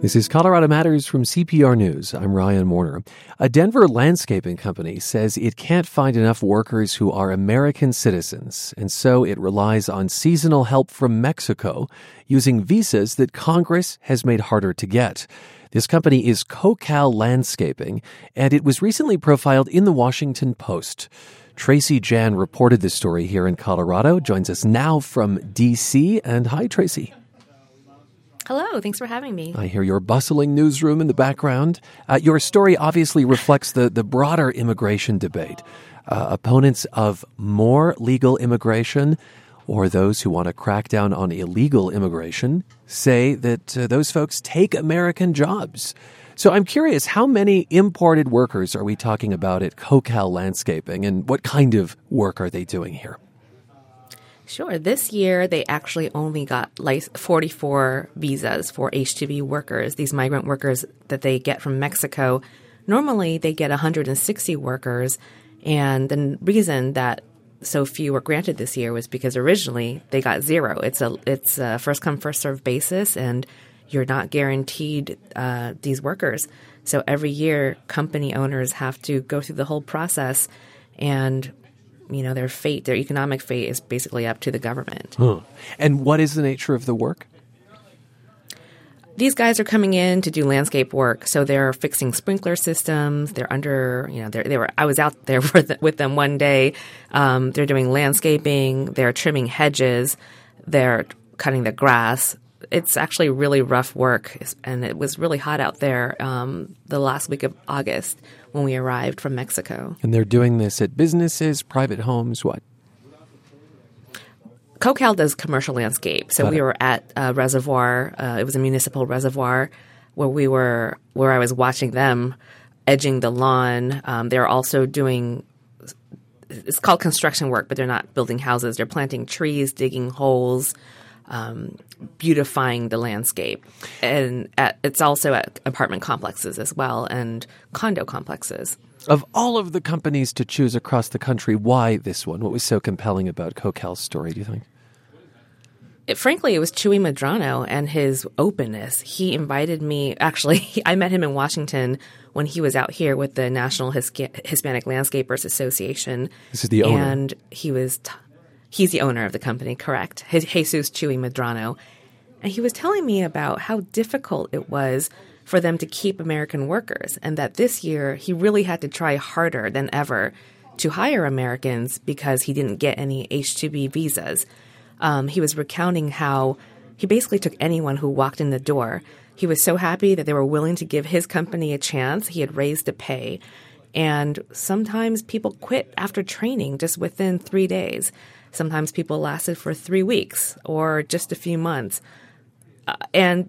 This is Colorado Matters from CPR News. I'm Ryan Warner. A Denver landscaping company says it can't find enough workers who are American citizens, and so it relies on seasonal help from Mexico using visas that Congress has made harder to get. This company is CoCal Landscaping, and it was recently profiled in the Washington Post. Tracy Jan reported this story here in Colorado, joins us now from DC. And hi, Tracy. Hello, thanks for having me. I hear your bustling newsroom in the background. Uh, your story obviously reflects the, the broader immigration debate. Uh, opponents of more legal immigration or those who want to crack down on illegal immigration say that uh, those folks take American jobs. So I'm curious, how many imported workers are we talking about at CoCal Landscaping and what kind of work are they doing here? Sure. This year, they actually only got like 44 visas for H2B workers, these migrant workers that they get from Mexico. Normally, they get 160 workers. And the reason that so few were granted this year was because originally they got zero. It's a it's a first come first serve basis, and you're not guaranteed uh, these workers. So every year, company owners have to go through the whole process, and you know, their fate, their economic fate is basically up to the government. Huh. And what is the nature of the work? These guys are coming in to do landscape work, so they're fixing sprinkler systems. They're under, you know, they were. I was out there with, with them one day. Um, they're doing landscaping. They're trimming hedges. They're cutting the grass. It's actually really rough work, and it was really hot out there um, the last week of August when we arrived from Mexico. And they're doing this at businesses, private homes, what? CoCal does commercial landscape. So Got we it. were at a reservoir. Uh, it was a municipal reservoir where we were, where I was watching them edging the lawn. Um, they're also doing. It's called construction work, but they're not building houses. They're planting trees, digging holes, um, beautifying the landscape, and at, it's also at apartment complexes as well and condo complexes. Of all of the companies to choose across the country, why this one? What was so compelling about CoCal's story, do you think? it, frankly, it was Chuy Medrano and his openness. He invited me. Actually, I met him in Washington when he was out here with the National Hisca- Hispanic Landscapers Association. This is the owner. and he was. T- he's the owner of the company, correct? Je- Jesus Chuy Medrano, and he was telling me about how difficult it was for them to keep American workers, and that this year he really had to try harder than ever to hire Americans because he didn't get any H 2B visas. Um, he was recounting how he basically took anyone who walked in the door. He was so happy that they were willing to give his company a chance. He had raised the pay. And sometimes people quit after training just within three days. Sometimes people lasted for three weeks or just a few months. Uh, and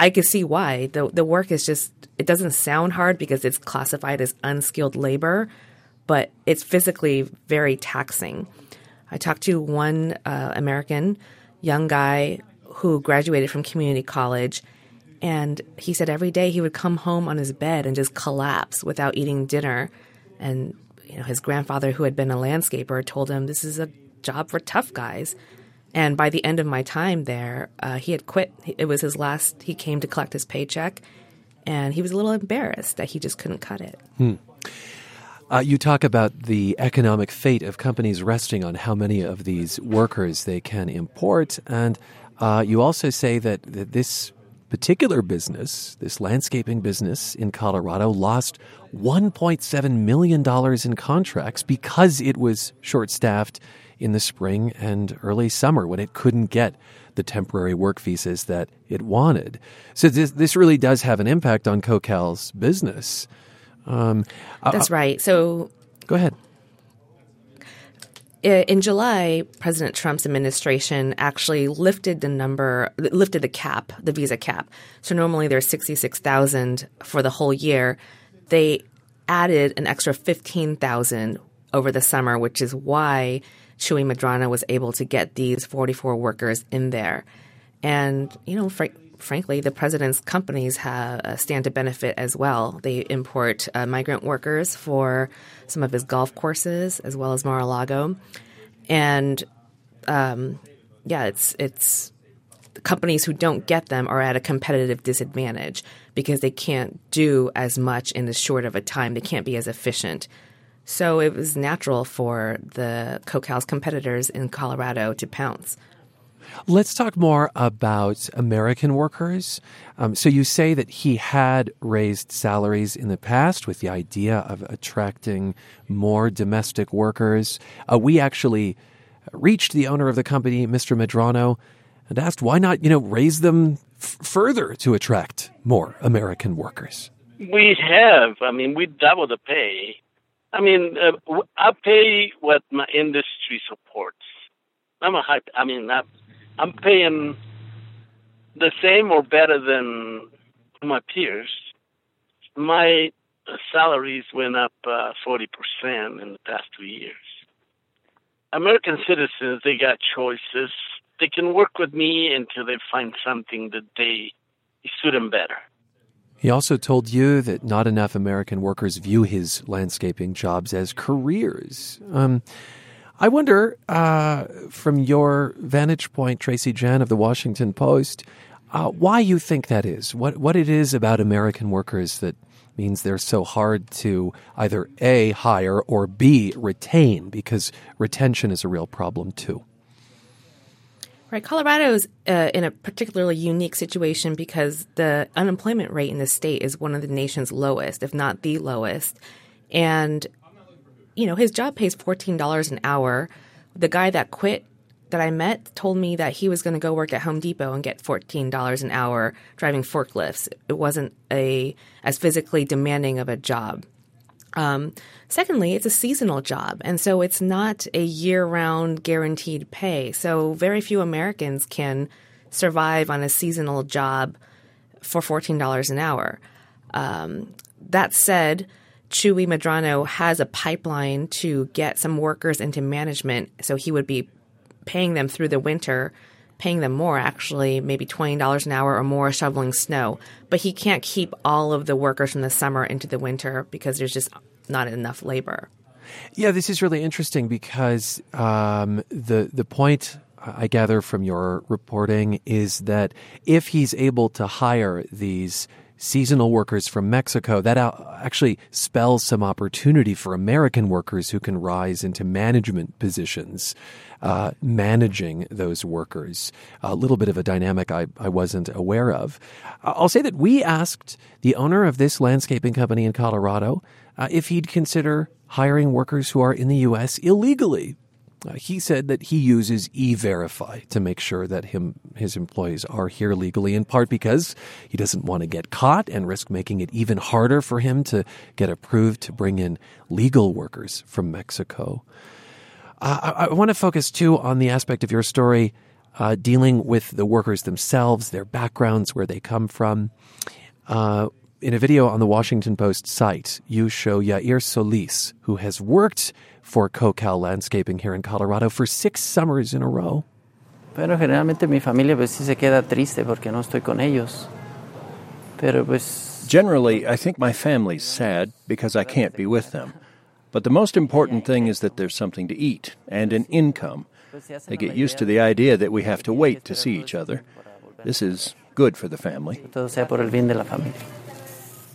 I could see why. The, the work is just, it doesn't sound hard because it's classified as unskilled labor, but it's physically very taxing. I talked to one uh, American young guy who graduated from community college, and he said every day he would come home on his bed and just collapse without eating dinner. And you know, his grandfather, who had been a landscaper, told him this is a job for tough guys. And by the end of my time there, uh, he had quit. It was his last. He came to collect his paycheck, and he was a little embarrassed that he just couldn't cut it. Uh, you talk about the economic fate of companies resting on how many of these workers they can import. And uh, you also say that, that this particular business, this landscaping business in Colorado, lost $1.7 million in contracts because it was short staffed in the spring and early summer when it couldn't get the temporary work visas that it wanted. So this, this really does have an impact on CoCal's business. Um, uh, That's right. So Go ahead. In July, President Trump's administration actually lifted the number, lifted the cap, the visa cap. So normally there's 66,000 for the whole year. They added an extra 15,000 over the summer, which is why Chuy Medrano was able to get these 44 workers in there. And, you know, fr- frankly, the president's companies have, uh, stand to benefit as well. They import uh, migrant workers for some of his golf courses as well as Mar-a-Lago. And, um, yeah, it's, it's, companies who don't get them are at a competitive disadvantage because they can't do as much in as short of a time. They can't be as efficient. So it was natural for the CoCal's competitors in Colorado to pounce. Let's talk more about American workers. Um, so you say that he had raised salaries in the past with the idea of attracting more domestic workers. Uh, we actually reached the owner of the company, Mr. Medrano, and asked why not, you know, raise them f- further to attract more American workers. We have. I mean, we double the pay. I mean, uh, I pay what my industry supports. I'm a high. I mean, I, I'm paying the same or better than my peers. My salaries went up uh, 40% in the past two years. American citizens, they got choices. They can work with me until they find something that they suit them better. He also told you that not enough American workers view his landscaping jobs as careers. Um, I wonder, uh, from your vantage point, Tracy Jan of the Washington Post, uh, why you think that is. What what it is about American workers that means they're so hard to either A, hire, or B, retain, because retention is a real problem too. Right. Colorado is uh, in a particularly unique situation because the unemployment rate in the state is one of the nation's lowest, if not the lowest. And, you know, his job pays $14 an hour. The guy that quit that I met told me that he was going to go work at Home Depot and get $14 an hour driving forklifts. It wasn't a as physically demanding of a job. Um, secondly, it's a seasonal job, and so it's not a year-round guaranteed pay. So very few Americans can survive on a seasonal job for fourteen dollars an hour. Um, that said, Chuy Medrano has a pipeline to get some workers into management, so he would be paying them through the winter, paying them more actually, maybe $20 an hour or more shoveling snow. But he can't keep all of the workers from the summer into the winter because there's just not enough labor. Yeah, this is really interesting because um, the the point I gather from your reporting is that if he's able to hire these seasonal workers from Mexico, that actually spells some opportunity for American workers who can rise into management positions, uh, managing those workers. A little bit of a dynamic I, I wasn't aware of. I'll say that we asked the owner of this landscaping company in Colorado uh, if he'd consider hiring workers who are in the U.S. illegally uh, he said that he uses e-verify to make sure that him his employees are here legally in part because he doesn't want to get caught and risk making it even harder for him to get approved to bring in legal workers from Mexico. Uh, I, I, want to focus too on the aspect of your story uh, dealing with the workers themselves, their backgrounds, where they come from. Uh, in a video on the Washington Post site, you show Yair Solis, who has worked for CoCal Landscaping here in Colorado for six summers in a row. Pero generalmente mi familia pues sí se queda triste porque no estoy con ellos. Pero pues Generally, I think my family's sad because I can't be with them. But the most important thing is that there's something to eat and an income. They get used to the idea that we have to wait to see each other. This is good for the family. todo sea por el bien de la familia.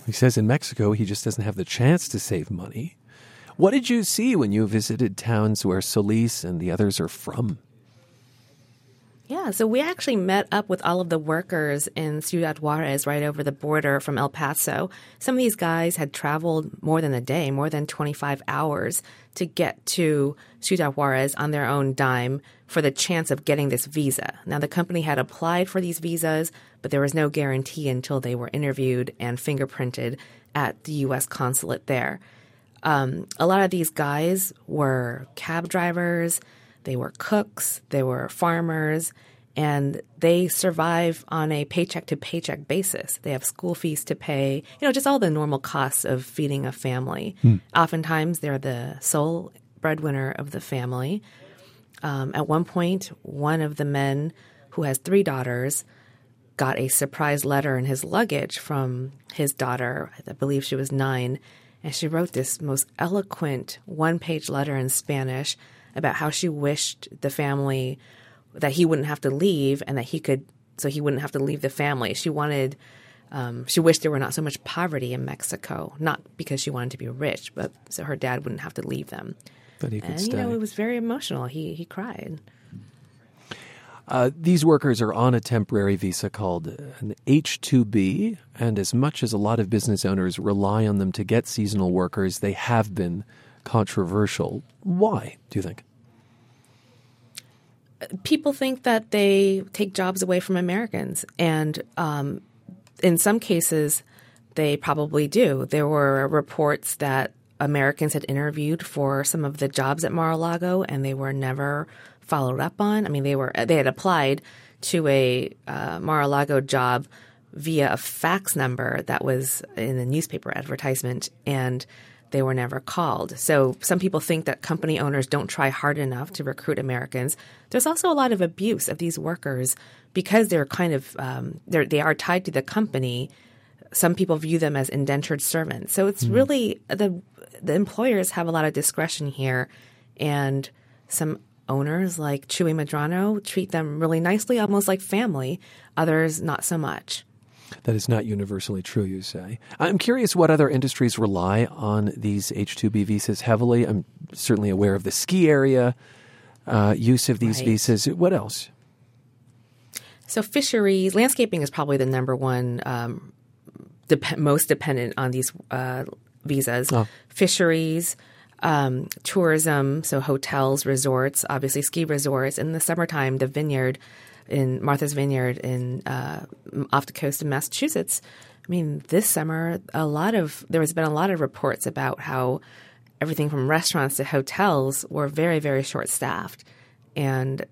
He says in Mexico, he just doesn't have the chance to save money. What did you see when you visited towns where Solis and the others are from? Yeah, so we actually met up with all of the workers in Ciudad Juarez, right over the border from El Paso. Some of these guys had traveled more than a day, more than 25 hours to get to Ciudad Juarez on their own dime for the chance of getting this visa. Now, the company had applied for these visas, but there was no guarantee until they were interviewed and fingerprinted at the U.S. consulate there. Um, a lot of these guys were cab drivers they were cooks, they were farmers, and they survive on a paycheck to paycheck basis. They have school fees to pay, you know, just all the normal costs of feeding a family. Hmm. Oftentimes, they're the sole breadwinner of the family. Um, at one point, one of the men who has three daughters got a surprise letter in his luggage from his daughter. I believe she was nine. And she wrote this most eloquent one page letter in Spanish about how she wished the family that he wouldn't have to leave and that he could so he wouldn't have to leave the family. She wanted, um, she wished there were not so much poverty in Mexico, not because she wanted to be rich, but so her dad wouldn't have to leave them. But he could And stay. you know, it was very emotional. He he cried. Uh, these workers are on a temporary visa called an H 2B, and as much as a lot of business owners rely on them to get seasonal workers, they have been controversial. Why, do you think? people think that they take jobs away from Americans, and um, in some cases, they probably do. There were reports that Americans had interviewed for some of the jobs at Mar-a-Lago, and they were never followed up on. I mean, they were they had applied to a uh, Mar-a-Lago job via a fax number that was in a newspaper advertisement, and they were never called. So some people think that company owners don't try hard enough to recruit Americans. There's also a lot of abuse of these workers because they're kind of um, they're, they are tied to the company. Some people view them as indentured servants. So it's really the the employers have a lot of discretion here, and some owners like Chuy Medrano treat them really nicely, almost like family. Others not so much. That is not universally true, you say. I'm curious what other industries rely on these H 2B visas heavily. I'm certainly aware of the ski area uh, use of these Right. visas. What else? So fisheries, landscaping is probably the number one um, dep- most dependent on these uh, visas. Oh. Fisheries, um, tourism, so hotels, resorts, obviously ski resorts. In the summertime, the vineyard in Martha's Vineyard in uh, off the coast of Massachusetts. I mean, this summer, a lot of there has been a lot of reports about how everything from restaurants to hotels were very, very short staffed, and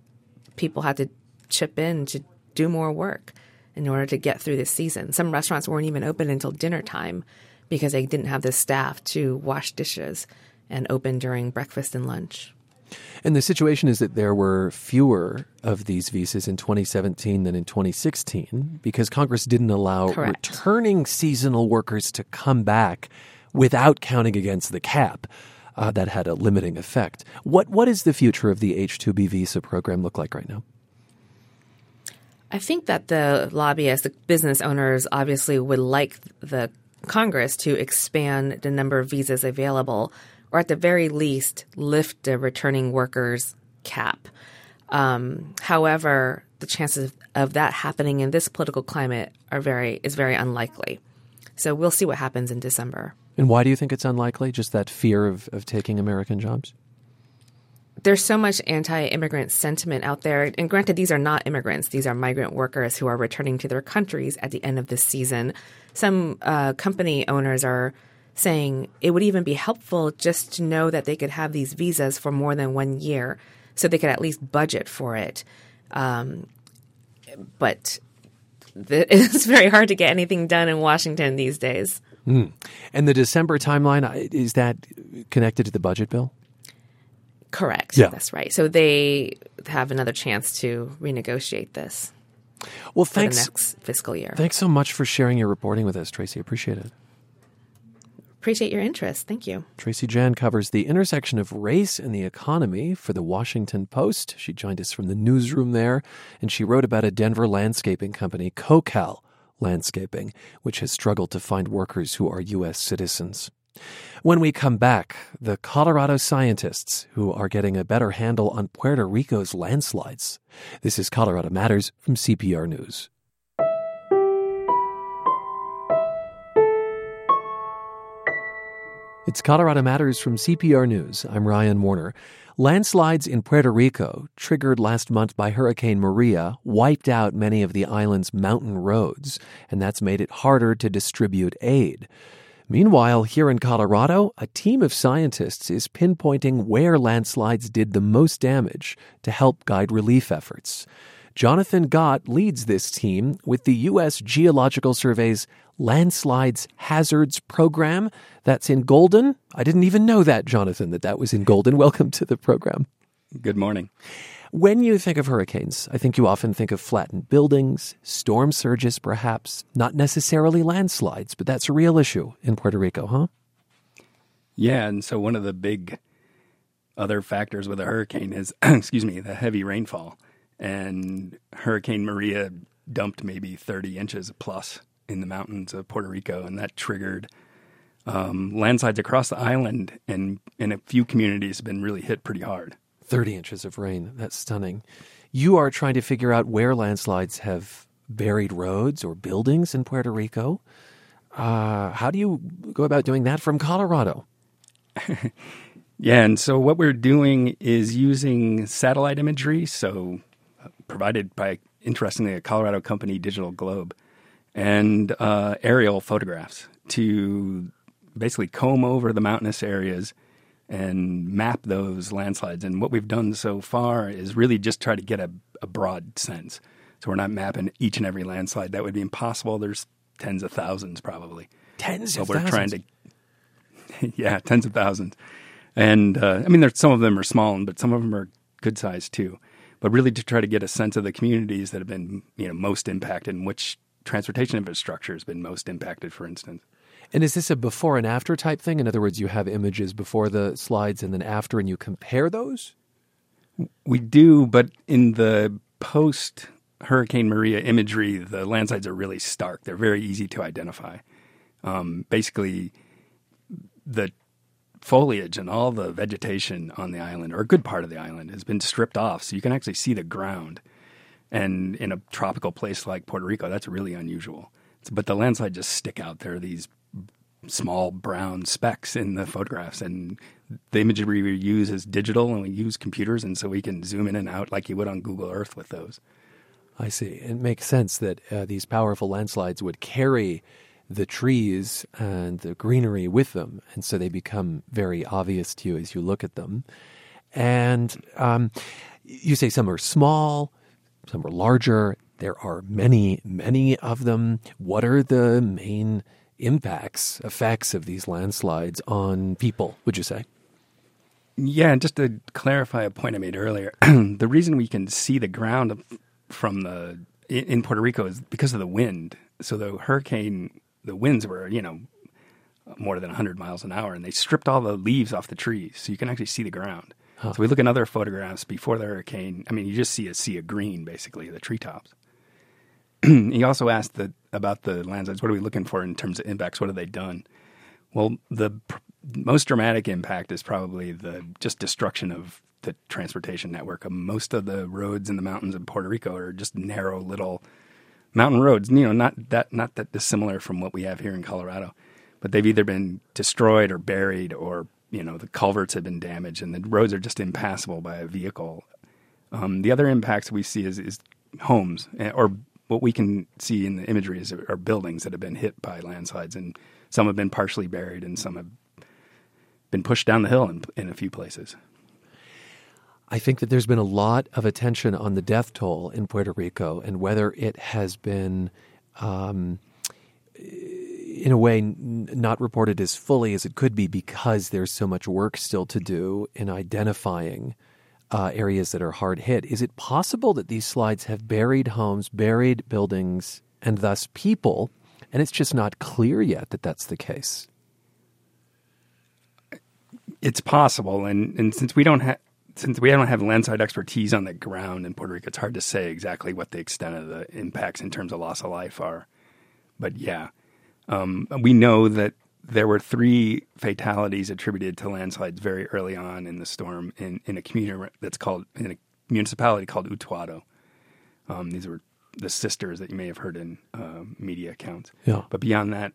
people had to chip in to do more work in order to get through this season. Some restaurants weren't even open until dinner time because they didn't have the staff to wash dishes and open during breakfast and lunch. And the situation is that there were fewer of these visas in 2017 than in 2016 because Congress didn't allow Correct. returning seasonal workers to come back without counting against the cap. Uh, that had a limiting effect. What what is the future of the H two B visa program look like right now? I think that the lobbyists, the business owners, obviously would like the Congress to expand the number of visas available, or at the very least, lift the returning workers cap. Um, however, the chances of that happening in this political climate are very is very unlikely. So we'll see what happens in December. And why do you think it's unlikely? Just that fear of, of taking American jobs? there's so much anti-immigrant sentiment out there and granted these are not immigrants these are migrant workers who are returning to their countries at the end of this season some uh, company owners are saying it would even be helpful just to know that they could have these visas for more than one year so they could at least budget for it um, but it's very hard to get anything done in washington these days And the December timeline is that connected to the budget bill? correct Yeah. that's right so they have another chance to renegotiate this Well, for the thanks. next fiscal year. Thanks so much for sharing your reporting with us, Tracy. Appreciate it. Appreciate your interest. Thank you. Tracy Jan covers the intersection of race and the economy for the Washington Post. She joined us from the newsroom there, and she wrote about a Denver landscaping company, CoCal Landscaping, which has struggled to find workers who are U.S. citizens. When we come back, the Colorado scientists who are getting a better handle on Puerto Rico's landslides. This is Colorado Matters from CPR News. It's Colorado Matters from CPR News. I'm Ryan Warner. Landslides in Puerto Rico, triggered last month by Hurricane Maria, wiped out many of the island's mountain roads, and that's made it harder to distribute aid. Meanwhile, here in Colorado, a team of scientists is pinpointing where landslides did the most damage to help guide relief efforts. Jonathan Godt leads this team with the U.S. Geological Survey's Landslides Hazards Program. That's in Golden. I didn't even know that, Jonathan, that that was in Golden. Welcome to the program. Good morning. When you think of hurricanes, I think you often think of flattened buildings, storm surges, perhaps, not necessarily landslides, but that's a real issue in Puerto Rico, huh? Yeah, and so one of the big other factors with a hurricane is, excuse me, the heavy rainfall. And Hurricane Maria dumped maybe 30 inches plus in the mountains of Puerto Rico, and that triggered um, landslides across the island, and in a few communities have been really hit pretty hard. 30 inches of rain. That's stunning. You are trying to figure out where landslides have buried roads or buildings in Puerto Rico. Uh, how do you go about doing that from Colorado? yeah, and so what we're doing is using satellite imagery, so uh, provided by, interestingly, a Colorado company, Digital Globe, and uh, aerial photographs to basically comb over the mountainous areas and map those landslides. And what we've done so far is really just try to get a, a broad sense. So we're not mapping each and every landslide. That would be impossible. There's tens of thousands probably. Tens so of we're thousands. trying to, yeah, tens of thousands. And uh, I mean, there's some of them are small, but some of them are good size too. But really to try to get a sense of the communities that have been, you know, most impacted and which transportation infrastructure has been most impacted, for instance. And is this a before and after type thing? In other words, you have images before the slides and then after, and you compare those? We do, but in the post Hurricane Maria imagery, the landslides are really stark. They're very easy to identify. Um, basically, the foliage and all the vegetation on the island, or a good part of the island, has been stripped off, so you can actually see the ground. And in a tropical place like Puerto Rico, that's really unusual. But the landslide just stick out there, these small brown specks in the photographs. And the imagery we use is digital, and we use computers, and so we can zoom in and out like you would on Google Earth with those. I see. It makes sense that uh, these powerful landslides would carry the trees and the greenery with them, and so they become very obvious to you as you look at them. And um, you say some are small, some are larger. There are many, many of them. What are the main impacts, effects of these landslides on people, would you say? Yeah, and just to clarify a point I made earlier, the reason we can see the ground from the in Puerto Rico is because of the wind. So the hurricane, the winds were you know more than 100 miles an hour, and they stripped all the leaves off the trees, so you can actually see the ground. Huh. So we look at other photographs before the hurricane. I mean, you just see a sea of green, basically, the treetops. he also asked the, about the landslides. What are we looking for in terms of impacts? What have they done? Well, the pr- most dramatic impact is probably the just destruction of the transportation network. Uh, most of the roads in the mountains of Puerto Rico are just narrow little mountain roads. You know, not that not that dissimilar from what we have here in Colorado, but they've either been destroyed or buried, or you know, the culverts have been damaged, and the roads are just impassable by a vehicle. Um, the other impacts we see is, is homes, eh, or what we can see in the imagery is are buildings that have been hit by landslides, and some have been partially buried, and some have been pushed down the hill in, in a few places. I think that there's been a lot of attention on the death toll in Puerto Rico and whether it has been, um, in a way, n- not reported as fully as it could be because there's so much work still to do in identifying uh, areas that are hard hit. Is it possible that these slides have buried homes, buried buildings, and thus people, and it's just not clear yet that that's the case? It's possible, and, and since we don't have since we don't have landslide expertise on the ground in Puerto Rico, it's hard to say exactly what the extent of the impacts in terms of loss of life are. But yeah, um, we know that there were three fatalities attributed to landslides very early on in the storm in, in a community that's called in a municipality called Utuado. Um, these were the sisters that you may have heard in uh, media accounts. Yeah. But beyond that,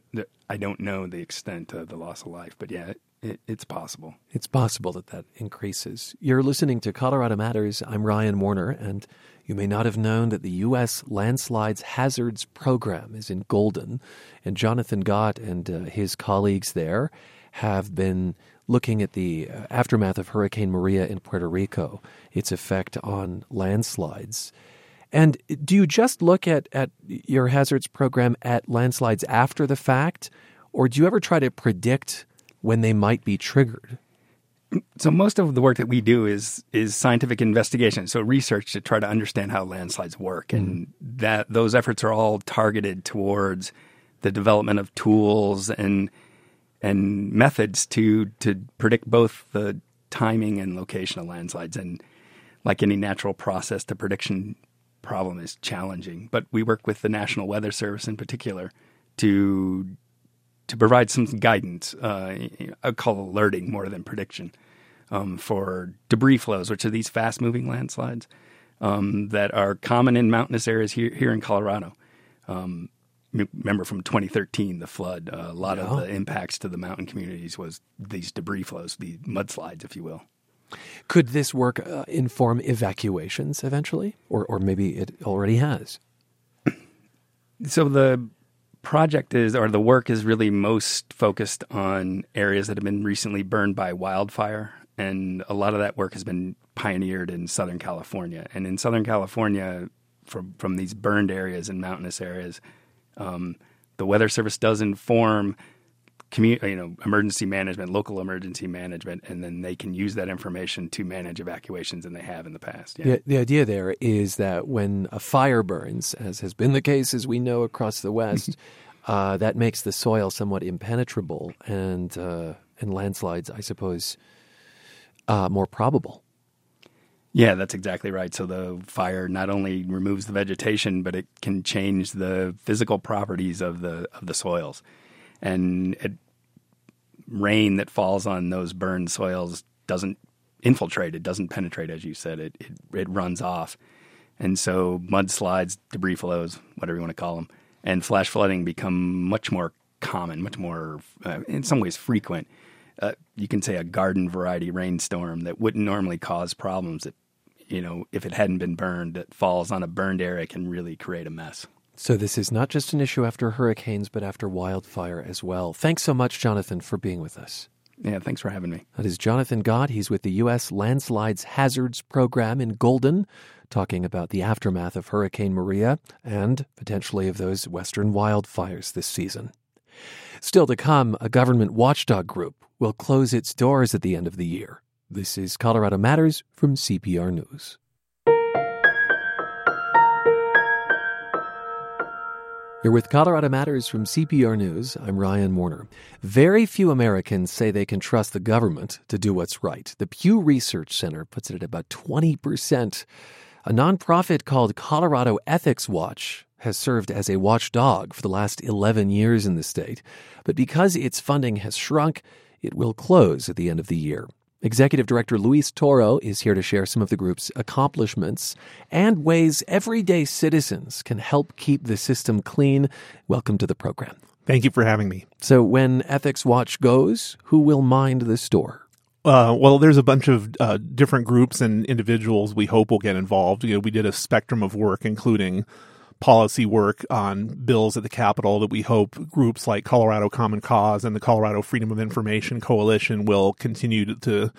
I don't know the extent of the loss of life. But yeah, it, it's possible. It's possible that that increases. You're listening to Colorado Matters. I'm Ryan Warner, and you may not have known that the U.S. Landslides Hazards Program is in Golden, and Jonathan Godt and uh, his colleagues there have been looking at the uh, aftermath of Hurricane Maria in Puerto Rico, its effect on landslides. And do you just look at, at your hazards program at landslides after the fact, or do you ever try to predict when they might be triggered? So most of the work that we do is is scientific investigation, so research to try to understand how landslides work, and mm-hmm. that those efforts are all targeted towards the development of tools and and methods to to predict both the timing and location of landslides. And like any natural process, the prediction problem is challenging. But we work with the National Weather Service in particular to to provide some guidance. Uh, I call alerting more than prediction um, for debris flows, which are these fast moving landslides um, that are common in mountainous areas here here in Colorado. Um, remember from 2013, the flood. Uh, a lot yeah. of the impacts to the mountain communities was these debris flows, the mudslides, if you will. Could this work uh, inform evacuations eventually, or or maybe it already has? So the project is, or the work is really most focused on areas that have been recently burned by wildfire, and a lot of that work has been pioneered in Southern California. And in Southern California, from from these burned areas and mountainous areas, um, the Weather Service does inform commu- you know, emergency management, local emergency management, and then they can use that information to manage evacuations, and they have in the past. Yeah. The, the idea there is that when a fire burns, as has been the case, as we know across the West, uh, that makes the soil somewhat impenetrable, and uh, and landslides, I suppose, uh, more probable. Yeah, that's exactly right. So the fire not only removes the vegetation, but it can change the physical properties of the of the soils and it, rain that falls on those burned soils doesn't infiltrate. It doesn't penetrate, as you said. It it, it runs off, and so mudslides, debris flows, whatever you want to call them, and flash flooding become much more common, much more, uh, in some ways, frequent. Uh, you can say a garden variety rainstorm that wouldn't normally cause problems. That you know, if it hadn't been burned, that falls on a burned area can really create a mess. So this is not just an issue after hurricanes, but after wildfire as well. Thanks so much, Jonathan, for being with us. Yeah, thanks for having me. That is Jonathan Godt. He's with the U.S. Landslides Hazards Program in Golden, talking about the aftermath of Hurricane Maria and potentially of those western wildfires this season. Still to come, a government watchdog group will close its doors at the end of the year. This is Colorado Matters from CPR News. You're with Colorado Matters from CPR News. I'm Ryan Warner. Very few Americans say they can trust the government to do what's right. The Pew Research Center puts it at about 20%. A nonprofit called Colorado Ethics Watch has served as a watchdog for the last 11 years in the state. But because its funding has shrunk, it will close at the end of the year. Executive Director Luis Toro is here to share some of the group's accomplishments and ways everyday citizens can help keep the system clean. Welcome to the program. Thank you for having me. So, when Ethics Watch goes, who will mind the store? Uh, well, there's a bunch of uh, different groups and individuals we hope will get involved. You know, we did a spectrum of work, including policy work on bills at the Capitol that we hope groups like Colorado Common Cause and the Colorado Freedom of Information Coalition will continue to,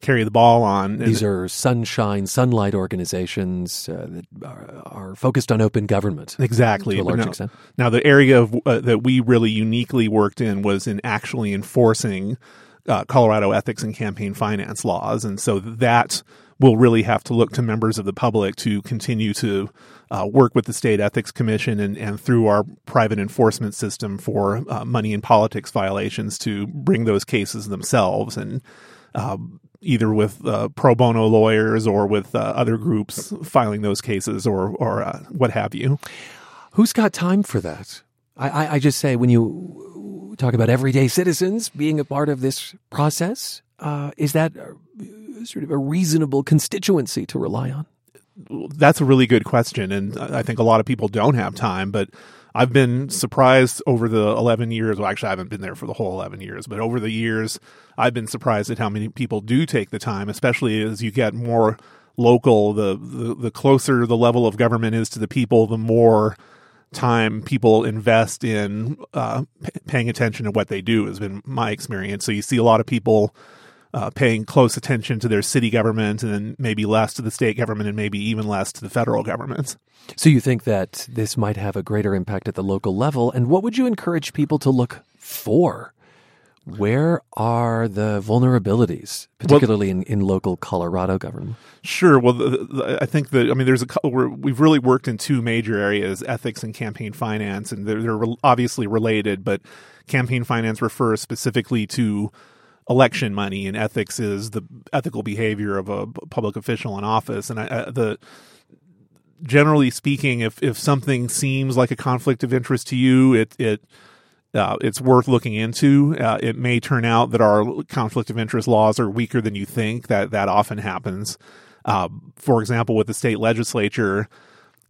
carry the ball on. These are sunshine, sunlight organizations uh, that are, are, focused on open government. Exactly. To a large now, extent. Now, the area of, uh, that we really uniquely worked in was in actually enforcing uh, Colorado ethics and campaign finance laws. And so that will really have to look to members of the public to continue to uh, work with the state ethics commission and, and through our private enforcement system for uh, money in politics violations to bring those cases themselves and uh, either with uh, pro bono lawyers or with uh, other groups filing those cases or or uh, what have you. Who's got time for that? I, I, I just say when you talk about everyday citizens being a part of this process, is that sort of a reasonable constituency to rely on? that's a really good question, and I think a lot of people don't have time. But I've been surprised over the 11 years. Well, actually, I haven't been there for the whole 11 years, but over the years, I've been surprised at how many people do take the time, especially as you get more local. The the, the closer the level of government is to the people, the more time people invest in uh, p- paying attention to what they do has been my experience. So you see a lot of people uh, paying close attention to their city government and then maybe less to the state government and maybe even less to the federal government. So you think that this might have a greater impact at the local level? And what would you encourage people to look for? Where are the vulnerabilities, particularly well, in, in local Colorado government? Sure. Well, the, the, I think that I mean, there's a couple, we've really worked in two major areas: ethics and campaign finance, and they're, they're obviously related. But campaign finance refers specifically to election money and ethics is the ethical behavior of a public official in office and I, I, the generally speaking, if if something seems like a conflict of interest to you, it it uh, it's worth looking into. Uh, it may turn out that our conflict of interest laws are weaker than you think. That that often happens. Uh, for example, with the state legislature,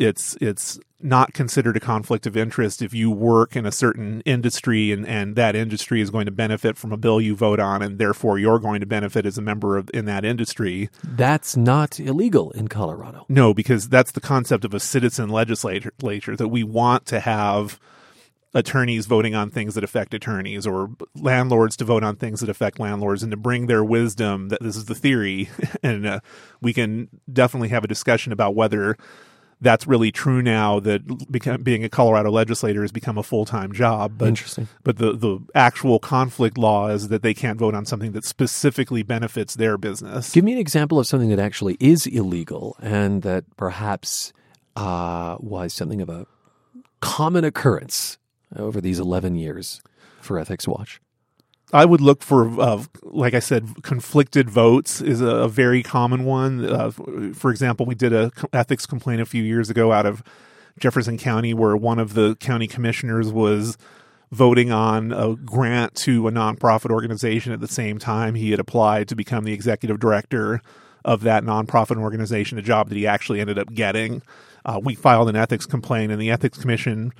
it's it's not considered a conflict of interest if you work in a certain industry and, and that industry is going to benefit from a bill you vote on and therefore you're going to benefit as a member of in that industry. That's not illegal in Colorado. No, because that's the concept of a citizen legislature that we want to have attorneys voting on things that affect attorneys or landlords to vote on things that affect landlords and to bring their wisdom that this is the theory and uh, we can definitely have a discussion about whether that's really true now that become, being a Colorado legislator has become a full time job. But, Interesting. But the, the actual conflict law is that they can't vote on something that specifically benefits their business. Give me an example of something that actually is illegal and that perhaps uh, was something of a common occurrence over these 11 years for Ethics Watch. I would look for, uh, like I said, conflicted votes is a, a very common one. Uh, for example, we did a ethics complaint a few years ago out of Jefferson County where one of the county commissioners was voting on a grant to a nonprofit organization at the same time he had applied to become the executive director of that nonprofit organization, a job that he actually ended up getting. Uh, we filed an ethics complaint, and the ethics commission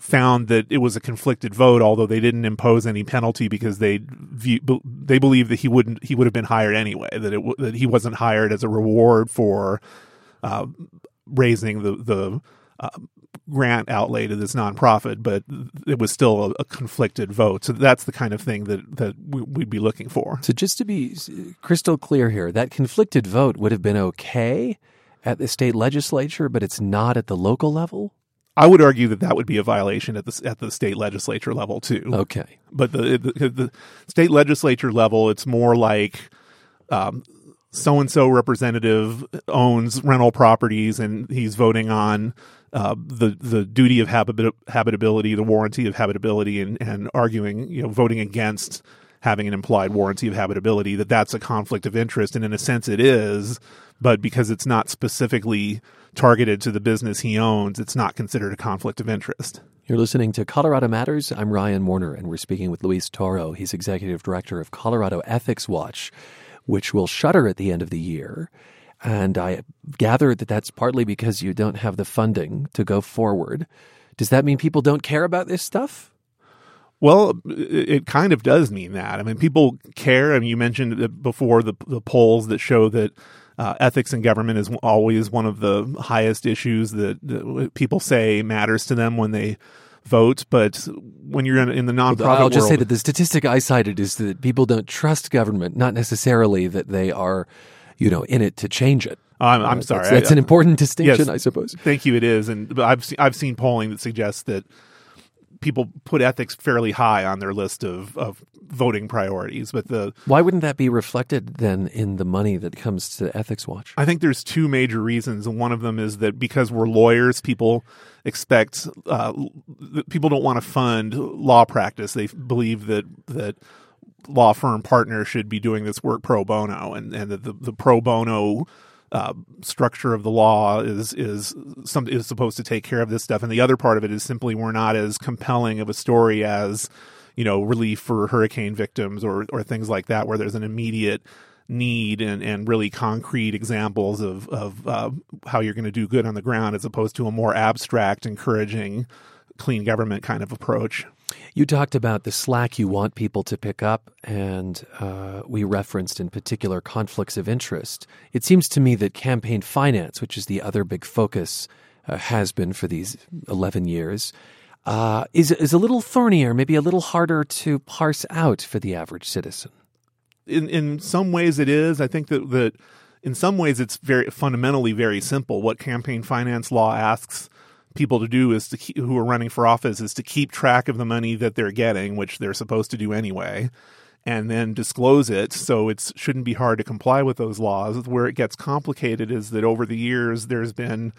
found that it was a conflicted vote, although they didn't impose any penalty because they view, they believe that he wouldn't he would have been hired anyway. That it that he wasn't hired as a reward for uh, raising the the uh, grant outlay to this nonprofit, but it was still a, a, conflicted vote. So that's the kind of thing that that we'd be looking for. So just to be crystal clear here, that conflicted vote would have been okay at the state legislature, but it's not at the local level. I would argue that that would be a violation at the at the state legislature level too. Okay, but the the, the state legislature level, it's more like so and so representative owns rental properties, and he's voting on uh, the the duty of habit- habitability, the warranty of habitability, and and arguing, you know, voting against having an implied warranty of habitability. That that's a conflict of interest, and in a sense, it is. But because it's not specifically targeted to the business he owns, it's not considered a conflict of interest. You're listening to Colorado Matters. I'm Ryan Warner, and we're speaking with Luis Toro. He's executive director of Colorado Ethics Watch, which will shutter at the end of the year. And I gather that that's partly because you don't have the funding to go forward. Does that mean people don't care about this stuff? Well, it kind of does mean that. I mean, people care. I mean, you mentioned before the the polls that show that uh, ethics in government is always one of the highest issues that, that, people say matters to them when they vote. But when you're in, in the nonprofit, I'll just world, say that the statistic I cited is that people don't trust government, not necessarily that they are, you know, in it to change it. I'm, I'm uh, sorry. That's, that's I, an important distinction, yes, I suppose. Thank you. It is, and I've seen, I've seen polling that suggests that people put ethics fairly high on their list of, of voting priorities. But the why wouldn't that be reflected then in the money that comes to Ethics Watch? I think there's two major reasons, and one of them is that because we're lawyers, people expect uh, people don't want to fund law practice. They believe that that law firm partners should be doing this work pro bono, and and that the, the pro bono uh, structure of the law is is some is supposed to take care of this stuff, and the other part of it is simply we're not as compelling of a story as you know relief for hurricane victims or or things like that, where there's an immediate need and, and really concrete examples of of uh, how you're going to do good on the ground, as opposed to a more abstract, encouraging, clean government kind of approach. You talked about the slack you want people to pick up, and uh, we referenced in particular conflicts of interest. It seems to me that campaign finance, which is the other big focus, uh, has been for these 11 years, uh, is, is a little thornier, maybe a little harder to parse out for the average citizen. In, in some ways, it is. I think that, that in some ways it's very fundamentally very simple. What campaign finance law asks people to do is to keep, who are running for office is to keep track of the money that they're getting, which they're supposed to do anyway, and then disclose it. So it shouldn't be hard to comply with those laws. Where it gets complicated is that over the years there's been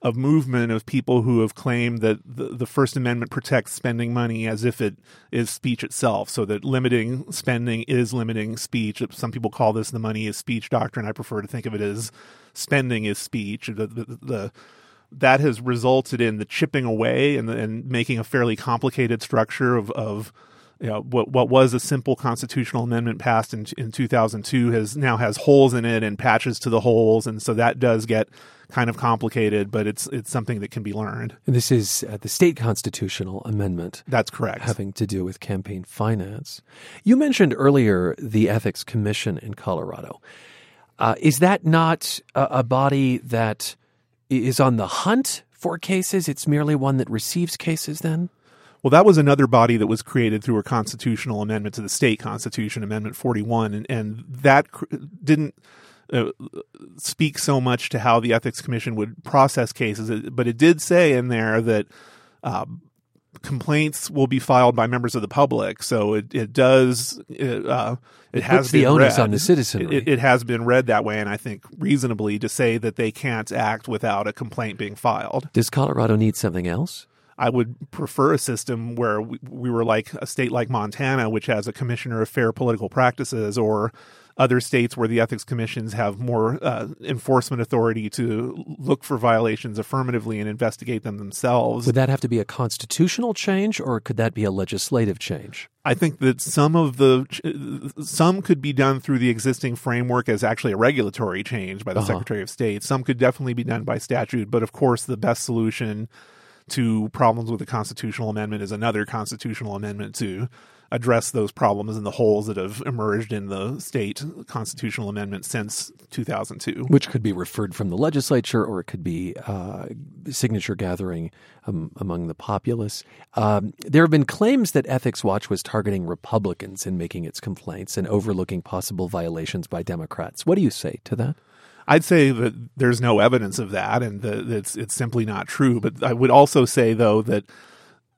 a movement of people who have claimed that the, the First Amendment protects spending money as if it is speech itself, so that limiting spending is limiting speech. Some people call this the money is speech doctrine. I prefer to think of it as spending is speech. The, the, the that has resulted in the chipping away and, and making a fairly complicated structure of, of you know, what what was a simple constitutional amendment passed in in 2002 has now has holes in it and patches to the holes, and so that does get kind of complicated. But it's it's something that can be learned. And this is uh, the state constitutional amendment. That's correct. Having to do with campaign finance. You mentioned earlier the ethics commission in Colorado. Uh, is that not a, a body that is on the hunt for cases? It's merely one that receives cases. Then. Well, that was another body that was created through a constitutional amendment to the state constitution, Amendment 41, and, and that cr- didn't uh, speak so much to how the ethics commission would process cases, but it did say in there that uh, complaints will be filed by members of the public. So it, it does it, uh, it, it has the been onus read. on the citizenry. It, it, has been read that way, and I think reasonably to say that they can't act without a complaint being filed. Does Colorado need something else? I would prefer a system where we, we, were like a state like Montana, which has a commissioner of fair political practices, or other states where the ethics commissions have more uh, enforcement authority to look for violations affirmatively and investigate them themselves. Would that have to be a constitutional change, or could that be a legislative change? I think that some of the some could be done through the existing framework as actually a regulatory change by the uh-huh. Secretary of State. Some could definitely be done by statute, but of course, the best solution to problems with a constitutional amendment is another constitutional amendment to address those problems and the holes that have emerged in the state constitutional amendment since 2002. Which could be referred from the legislature or it could be uh, signature gathering um, among the populace. Um, there have been claims that Ethics Watch was targeting Republicans in making its complaints and overlooking possible violations by Democrats. What do you say to that? I'd say that there's no evidence of that, and that it's it's simply not true. But I would also say though that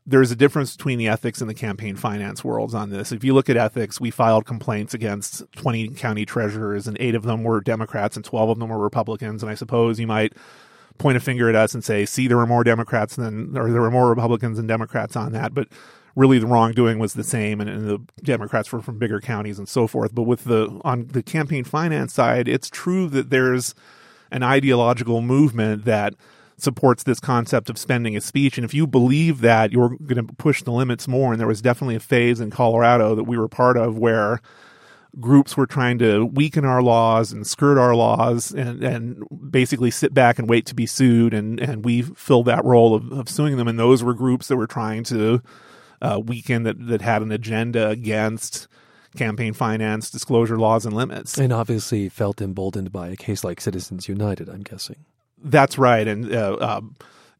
there's a difference between the ethics and the campaign finance worlds on this. If you look at ethics, we filed complaints against 20 county treasurers, and eight of them were Democrats and 12 of them were Republicans. And I suppose you might point a finger at us and say, see, there were more Democrats than, or there were more Republicans than Democrats on that. But really the wrongdoing was the same and, and, the Democrats were from bigger counties and so forth. But with the on the campaign finance side, it's true that there's an ideological movement that supports this concept of spending a speech. And if you believe that, you're going to push the limits more. And there was definitely a phase in Colorado that we were part of where groups were trying to weaken our laws and skirt our laws and, and basically sit back and wait to be sued. And, and we filled that role of, of suing them. And those were groups that were trying to uh, weekend that, that had an agenda against campaign finance, disclosure laws, and limits. And obviously felt emboldened by a case like Citizens United, I'm guessing. That's right. And, uh, uh,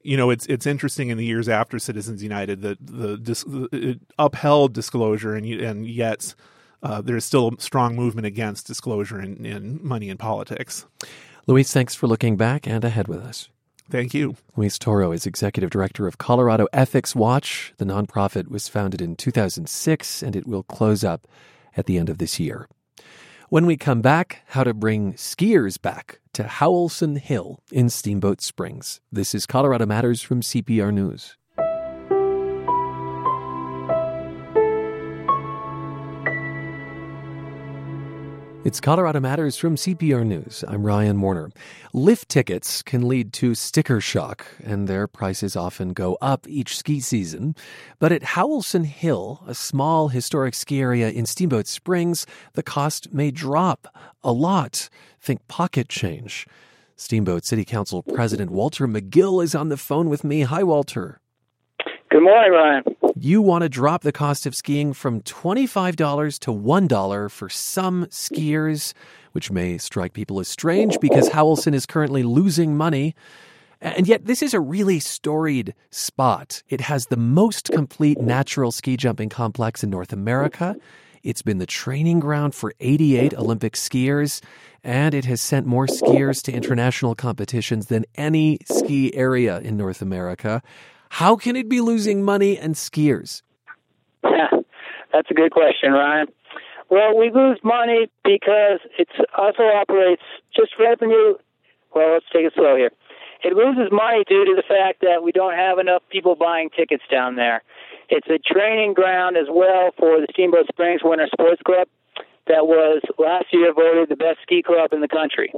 you know, it's it's interesting in the years after Citizens United that the, the it upheld disclosure, and and yet uh, there's still a strong movement against disclosure in, in money in politics. Luis, thanks for looking back and ahead with us. Thank you. Luis Toro is executive director of Colorado Ethics Watch. The nonprofit was founded in 2006 and it will close up at the end of this year. When we come back, how to bring skiers back to Howelson Hill in Steamboat Springs. This is Colorado Matters from CPR News. It's Colorado Matters from CPR News. I'm Ryan Warner. Lift tickets can lead to sticker shock, and their prices often go up each ski season. But at Howelson Hill, a small historic ski area in Steamboat Springs, the cost may drop a lot. Think pocket change. Steamboat City Council President Walter Magill is on the phone with me. Hi, Walter. Good morning, Ryan. You want to drop the cost of skiing from $25 to $1 for some skiers, which may strike people as strange because Howelson is currently losing money. And yet, this is a really storied spot. It has the most complete natural ski jumping complex in North America. It's been the training ground for 88 Olympic skiers, and it has sent more skiers to international competitions than any ski area in North America. How can it be losing money and skiers? That's a good question, Ryan. Well, we lose money because it also operates just revenue. Well, let's take it slow here. It loses money due to the fact that we don't have enough people buying tickets down there. It's a training ground as well for the Steamboat Springs Winter Sports Club that was last year voted the best ski club in the country.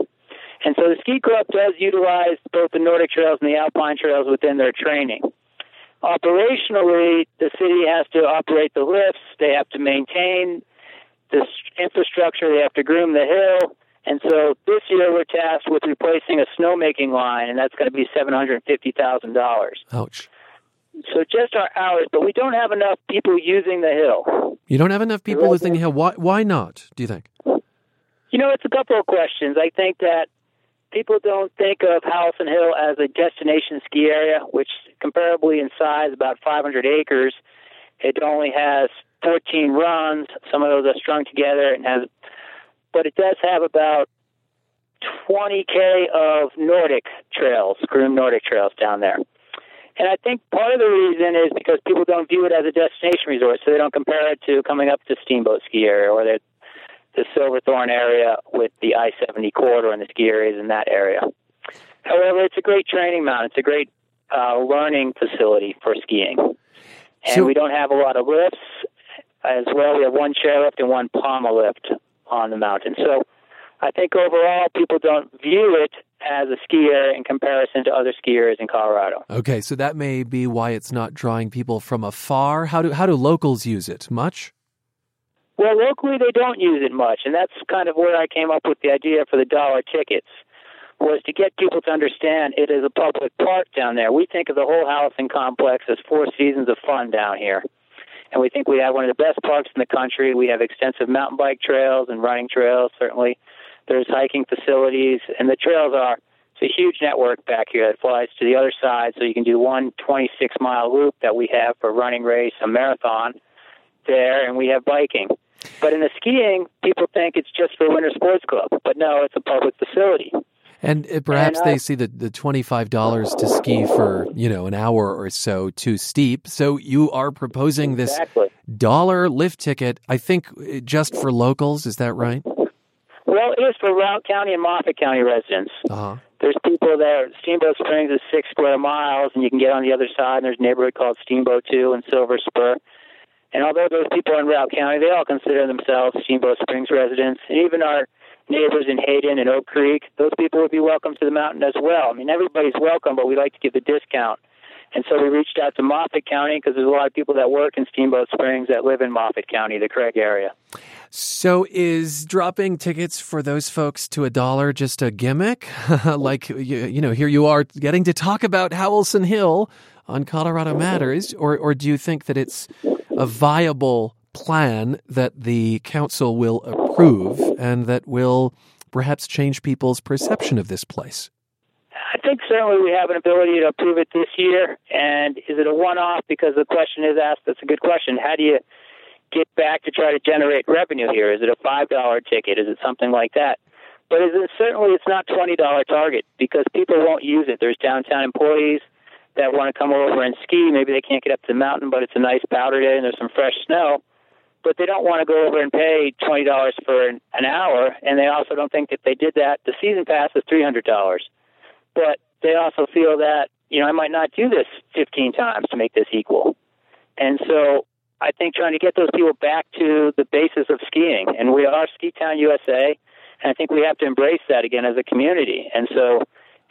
And so the ski club does utilize both the Nordic trails and the Alpine trails within their training. Operationally, the city has to operate the lifts, they have to maintain this infrastructure, they have to groom the hill. And so this year we're tasked with replacing a snowmaking line, and that's going to be $750,000. Ouch. So just our hours, but we don't have enough people using the hill. You don't have enough people using the hill. Why, why not, do you think? You know, it's a couple of questions. I think that people don't think of Howelson Hill as a destination ski area, which comparably in size about 500 acres. It only has 14 runs. Some of those are strung together and has, but it does have about 20k of Nordic trails, groomed Nordic trails down there. And I think part of the reason is because people don't view it as a destination resort, so they don't compare it to coming up to Steamboat Ski Area or the, the Silverthorne area with the I 70 corridor and the ski areas in that area. However, it's a great training mountain. It's a great uh, learning facility for skiing. And So- we don't have a lot of lifts as well. We have one chairlift and one pommel lift on the mountain. So I think overall people don't view it as a ski area in comparison to other skiers in Colorado. Okay, so that may be why it's not drawing people from afar. How do how do locals use it? Much? Well, locally they don't use it much, and that's kind of where I came up with the idea for the dollar tickets. Was to get people to understand it is a public park down there. We think of the whole Howelson complex as four seasons of fun down here. And we think we have one of the best parks in the country. We have extensive mountain bike trails and running trails, certainly. There's hiking facilities, and the trails are it's a huge network back here that flies to the other side, so you can do one 26 mile loop that we have for running race, a marathon there, and we have biking. But in the skiing, people think it's just for Winter Sports Club, but no, it's a public facility. And uh, perhaps And, uh, they see the, the $25 to ski for, you know, an hour or so too steep. So you are proposing this Exactly. dollar lift ticket, I think uh, just for locals, is that right? Well, it is for Routt County and Moffat County residents. Uh-huh. There's people there. Steamboat Springs is six square miles, and you can get on the other side. And there's a neighborhood called Steamboat Two and Silver Spur. And although those people in Routt County, they all consider themselves Steamboat Springs residents. And even our neighbors in Hayden and Oak Creek, those people would be welcome to the mountain as well. I mean, everybody's welcome, but we like to give the discount. And so we reached out to Moffat County because there's a lot of people that work in Steamboat Springs that live in Moffat County, the Craig area. So is dropping tickets for those folks to a dollar just a gimmick? like, you, you know, here you are getting to talk about Howelson Hill on Colorado Matters, or, or do you think that it's a viable plan that the council will approve and that will perhaps change people's perception of this place? I think certainly we have an ability to approve it this year. And is it a one off? Because the question is asked, that's a good question. How do you get back to try to generate revenue here? Is it a $5 ticket? Is it something like that? But is it, certainly it's not $20 target because people won't use it. There's downtown employees that want to come over and ski. Maybe they can't get up to the mountain, but it's a nice powder day and there's some fresh snow. But they don't want to go over and pay $20 for an, an hour. And they also don't think if they did that, the season pass is $300 but they also feel that you know I might not do this 15 times to make this equal, and so I think trying to get those people back to the basis of skiing, and we are Ski Town USA, and I think we have to embrace that again as a community, and so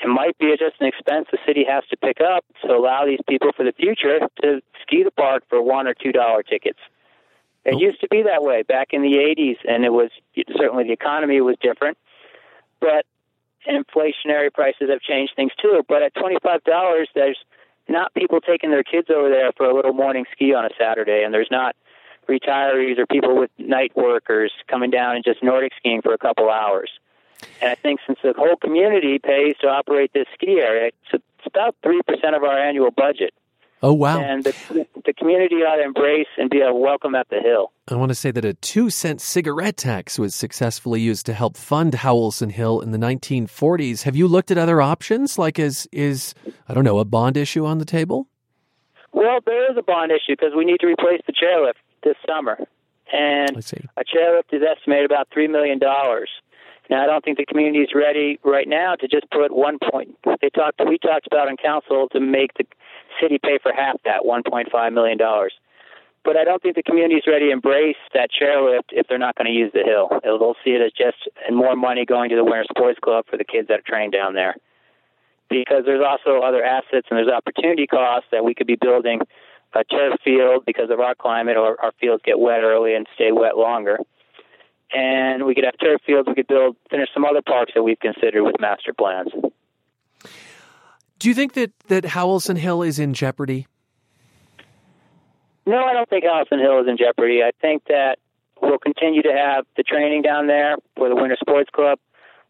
it might be just an expense the city has to pick up to allow these people for the future to ski the park for one or two dollar tickets. It used to be that way back in the 80s, and it was certainly the economy was different, but inflationary prices have changed things too. But at twenty five dollars, there's not people taking their kids over there for a little morning ski on a Saturday, and there's not retirees or people with night workers coming down and just Nordic skiing for a couple hours. And I think since the whole community pays to operate this ski area, it's about three percent of our annual budget. Oh, wow. And the, the community ought to embrace and be a welcome at the hill. I want to say that a two cent cigarette tax was successfully used to help fund Howelson Hill in the 1940s. Have you looked at other options? Like, is, is I don't know, a bond issue on the table? Well, there is a bond issue because we need to replace the chairlift this summer, and a chairlift is estimated about three million dollars. Now, I don't think the community is ready right now to just put one point. They talked. We talked about in council to make the city pay for half that, one point five million dollars. but I don't think the community is ready to embrace that chairlift if they're not going to use the hill. They'll see it as just more money going to the Winter Sports Club for the kids that are trained down there. Because there's also other assets and there's opportunity costs that we could be building a turf field because of our climate, or our fields get wet early and stay wet longer. And we could have turf fields. We could build finish some other parks that we've considered with master plans. Do you think that that Howelson Hill is in jeopardy? No, I don't think Howelson Hill is in jeopardy. I think that we'll continue to have the training down there for the Winter Sports Club.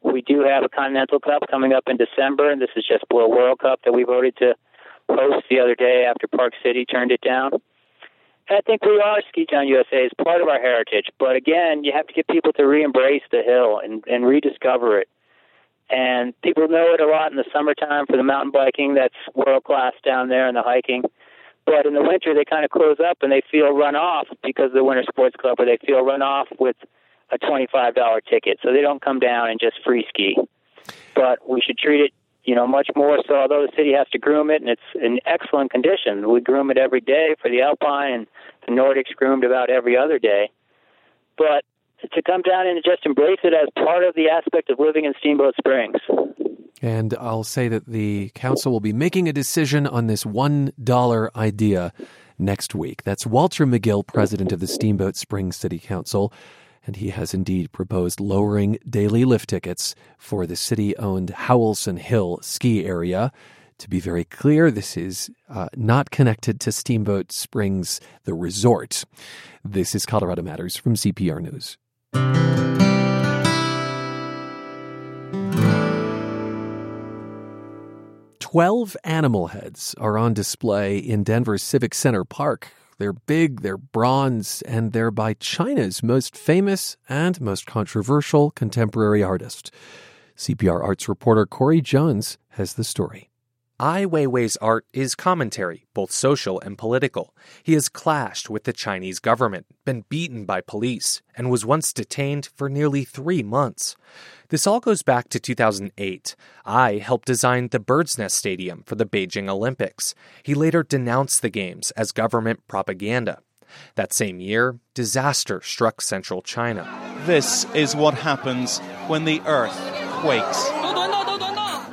We do have a Continental Cup coming up in December, and this is just a World Cup that we voted to host the other day after Park City turned it down. I think we are Ski Town USA as part of our heritage. But again, you have to get people to re-embrace the hill and, and rediscover it. And people know it a lot in the summertime for the mountain biking that's world class down there and the hiking. But in the winter, they kind of close up and they feel run off because of the Winter Sports Club, or they feel run off with a $25 ticket. So they don't come down and just free ski. But we should treat it, you know, much more so. Although the city has to groom it, and it's in excellent condition, we groom it every day for the Alpine, and the Nordics groomed about every other day. But to come down and just embrace it as part of the aspect of living in Steamboat Springs. And I'll say that the council will be making a decision on this $1 idea next week. That's Walter Magill, president of the Steamboat Springs City Council. And he has indeed proposed lowering daily lift tickets for the city owned Howelson Hill ski area. To be very clear, this is uh, not connected to Steamboat Springs, the resort. This is Colorado Matters from CPR News. 12 animal heads are on display in Denver's Civic Center Park. They're big, they're bronze, and they're by China's most famous and most controversial contemporary artist. CPR Arts reporter Corey Jones has the story. Ai Weiwei's art is commentary, both social and political. He has clashed with the Chinese government, been beaten by police, and was once detained for nearly three months. This all goes back to 2008. Ai helped design the Bird's Nest Stadium for the Beijing Olympics. He later denounced the Games as government propaganda. That same year, disaster struck central China. This is what happens when the earth quakes.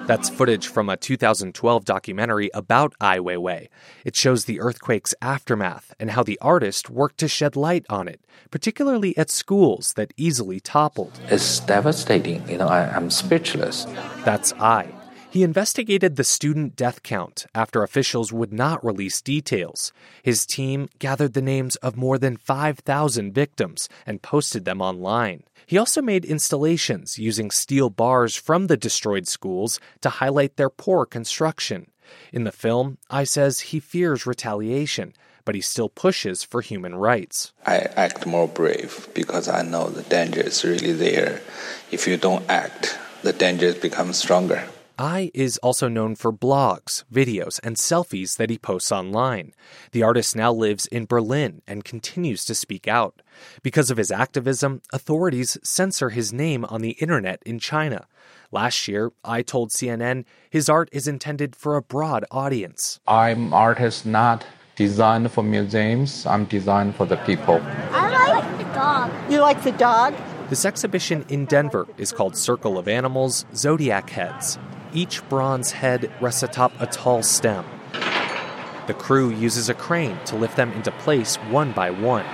That's footage from a 2012 documentary about Ai Weiwei. It shows the earthquake's aftermath and how the artist worked to shed light on it, particularly at schools that easily toppled. It's devastating. You know, I, am speechless. That's Ai. He investigated the student death count after officials would not release details. His team gathered the names of more than 5,000 victims and posted them online. He also made installations using steel bars from the destroyed schools to highlight their poor construction. In the film, Ai says he fears retaliation, but he still pushes for human rights. I act more brave because I know the danger is really there. If you don't act, the danger becomes stronger. Ai is also known for blogs, videos, and selfies that he posts online. The artist now lives in Berlin and continues to speak out. Because of his activism, authorities censor his name on the internet in China. Last year, Ai told CNN his art is intended for a broad audience. I'm artist not designed for museums, I'm designed for the people. I like the dog. You like the dog? This exhibition in Denver is called Circle of Animals Zodiac Heads. Each bronze head rests atop a tall stem. The crew uses a crane to lift them into place one by one.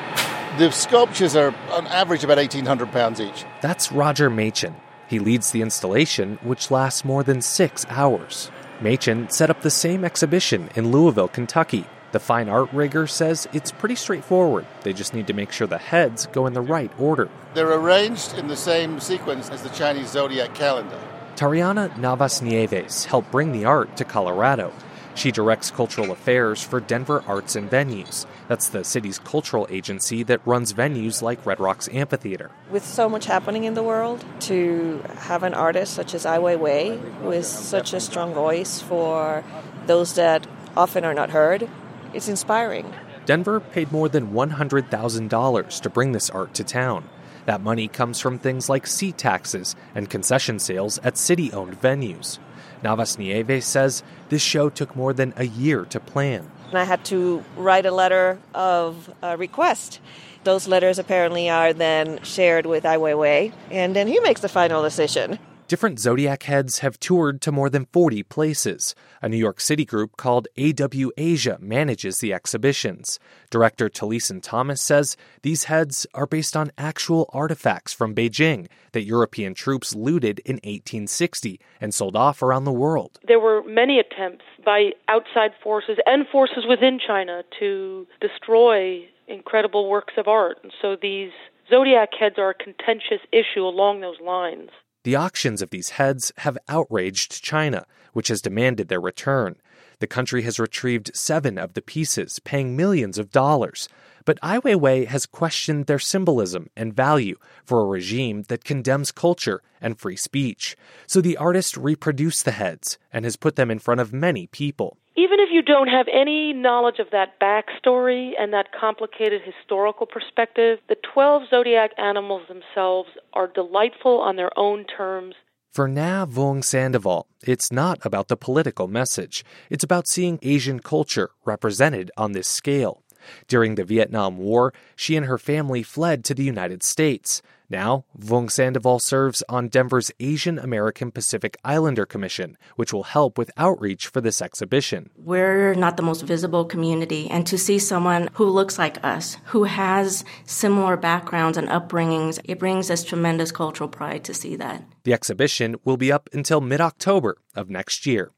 The sculptures are on average about 1,800 pounds each. That's Roger Machin. He leads the installation, which lasts more than six hours. Machin set up the same exhibition in Louisville, Kentucky. The fine art rigger says it's pretty straightforward. They just need to make sure the heads go in the right order. They're arranged in the same sequence as the Chinese zodiac calendar. Tariana Navas Nieves helped bring the art to Colorado. She directs cultural affairs for Denver Arts and Venues. That's the city's cultural agency that runs venues like Red Rocks Amphitheater. With so much happening in the world, to have an artist such as Ai Weiwei, with such a strong voice for those that often are not heard, it's inspiring. Denver paid more than $100,000 to bring this art to town. That money comes from things like seat taxes and concession sales at city owned venues. Navas says this show took more than a year to plan. And I had to write a letter of uh, request. Those letters apparently are then shared with Ai Weiwei, and then he makes the final decision. Different Zodiac heads have toured to more than 40 places. A New York City group called AW Asia manages the exhibitions. Director Taliesin Thomas says these heads are based on actual artifacts from Beijing that European troops looted in 1860 and sold off around the world. There were many attempts by outside forces and forces within China to destroy incredible works of art. And so these Zodiac heads are a contentious issue along those lines. The auctions of these heads have outraged China, which has demanded their return. The country has retrieved seven of the pieces, paying millions of dollars. But Ai Weiwei has questioned their symbolism and value for a regime that condemns culture and free speech. So the artist reproduced the heads and has put them in front of many people even if you don't have any knowledge of that backstory and that complicated historical perspective, the 12 zodiac animals themselves are delightful on their own terms. For Na Vuong Sandoval, it's not about the political message. It's about seeing Asian culture represented on this scale. During the Vietnam War, she and her family fled to the United States. Now, Vuong Sandoval serves on Denver's Asian American Pacific Islander Commission, which will help with outreach for this exhibition. We're not the most visible community, and to see someone who looks like us, who has similar backgrounds and upbringings, it brings us tremendous cultural pride to see that. The exhibition will be up until mid October of next year.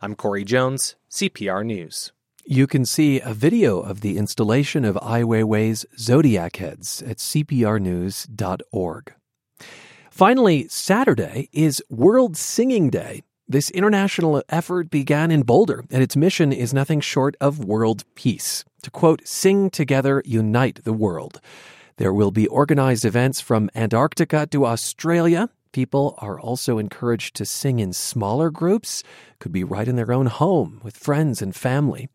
I'm Corey Jones, CPR News. You can see a video of the installation of Ai Weiwei's Zodiac heads at cprnews.org. Finally, Saturday is World Singing Day. This international effort began in Boulder, and its mission is nothing short of world peace. To quote, sing together, unite the world. There will be organized events from Antarctica to Australia, People are also encouraged to sing in smaller groups, could be right in their own home with friends and family.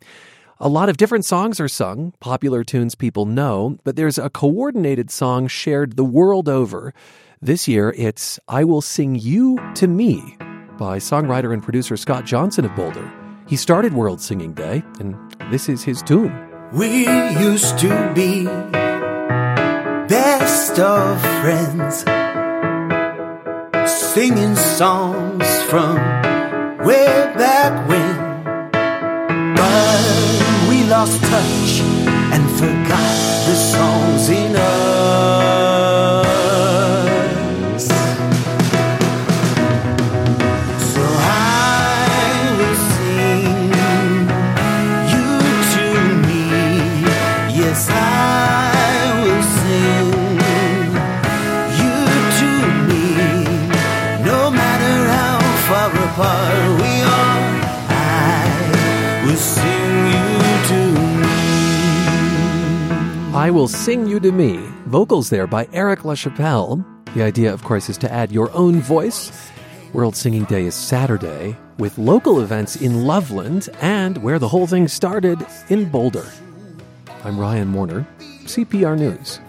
A lot of different songs are sung, popular tunes people know, but there's a coordinated song shared the world over. This year, it's I Will Sing You to Me by songwriter and producer Scott Johnson of Boulder. He started World Singing Day, and this is his tune. We used to be best of friends singing songs from way back when. But we lost touch and forgot the songs in I will sing you to me. Vocals there by Eric LaChapelle. The idea, of course, is to add your own voice. World Singing Day is Saturday, with local events in Loveland and where the whole thing started in Boulder. I'm Ryan Warner, CPR News.